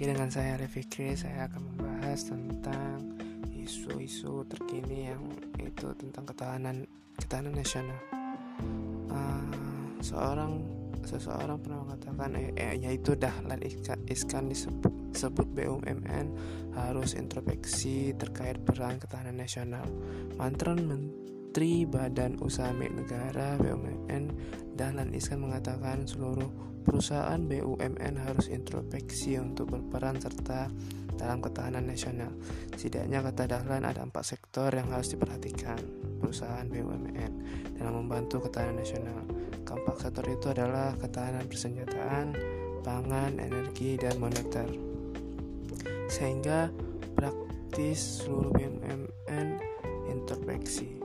lagi dengan saya Fikri saya akan membahas tentang isu-isu terkini yang itu tentang ketahanan ketahanan nasional. Uh, seorang seseorang pernah mengatakan eh, eh, yaitu Dahlan Iskan disebut sebut BUMN harus introspeksi terkait peran ketahanan nasional. Mantan Menteri Badan Usaha Milik Negara BUMN Dahlan Iskan mengatakan seluruh perusahaan BUMN harus introspeksi untuk berperan serta dalam ketahanan nasional. Setidaknya kata Dahlan ada empat sektor yang harus diperhatikan perusahaan BUMN dalam membantu ketahanan nasional. Keempat sektor itu adalah ketahanan persenjataan, pangan, energi, dan moneter. Sehingga praktis seluruh BUMN introspeksi.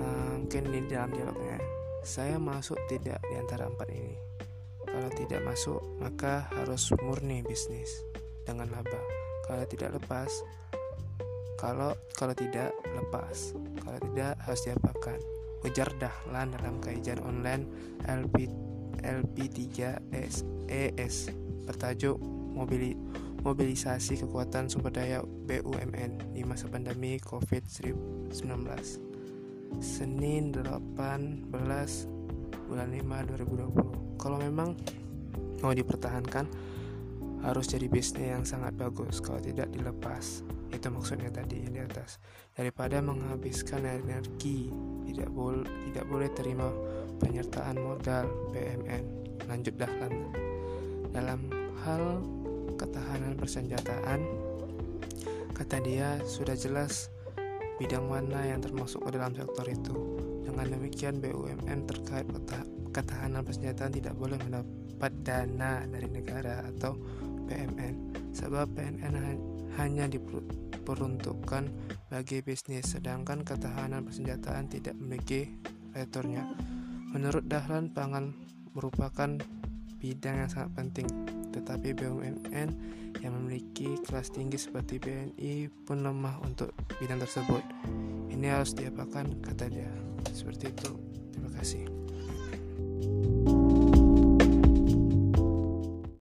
Uh, mungkin di dalam dialognya saya masuk tidak di antara empat ini. Kalau tidak masuk, maka harus murni bisnis dengan laba. Kalau tidak lepas, kalau kalau tidak lepas, kalau tidak harus diapakan. Ujar Dahlan dalam kajian online LP LP3 ES bertajuk mobili, mobilisasi kekuatan sumber daya BUMN di masa pandemi COVID-19. Senin 18 bulan 5 2020 kalau memang mau dipertahankan harus jadi bisnis yang sangat bagus. Kalau tidak dilepas. Itu maksudnya tadi yang di atas. Daripada menghabiskan energi tidak boleh tidak boleh terima penyertaan modal BMN lanjut dahlan dalam hal ketahanan persenjataan kata dia sudah jelas bidang mana yang termasuk ke dalam sektor itu. Dengan demikian BUMN terkait ketahanan persenjataan tidak boleh mendapat dana dari negara atau PMN sebab PNN hanya diperuntukkan bagi bisnis sedangkan ketahanan persenjataan tidak memiliki retornya. Menurut Dahlan pangan merupakan bidang yang sangat penting tetapi BUMN yang memiliki kelas tinggi seperti BNI pun lemah untuk bidang tersebut. Ini harus diapakan, kata dia. Seperti itu. Terima kasih.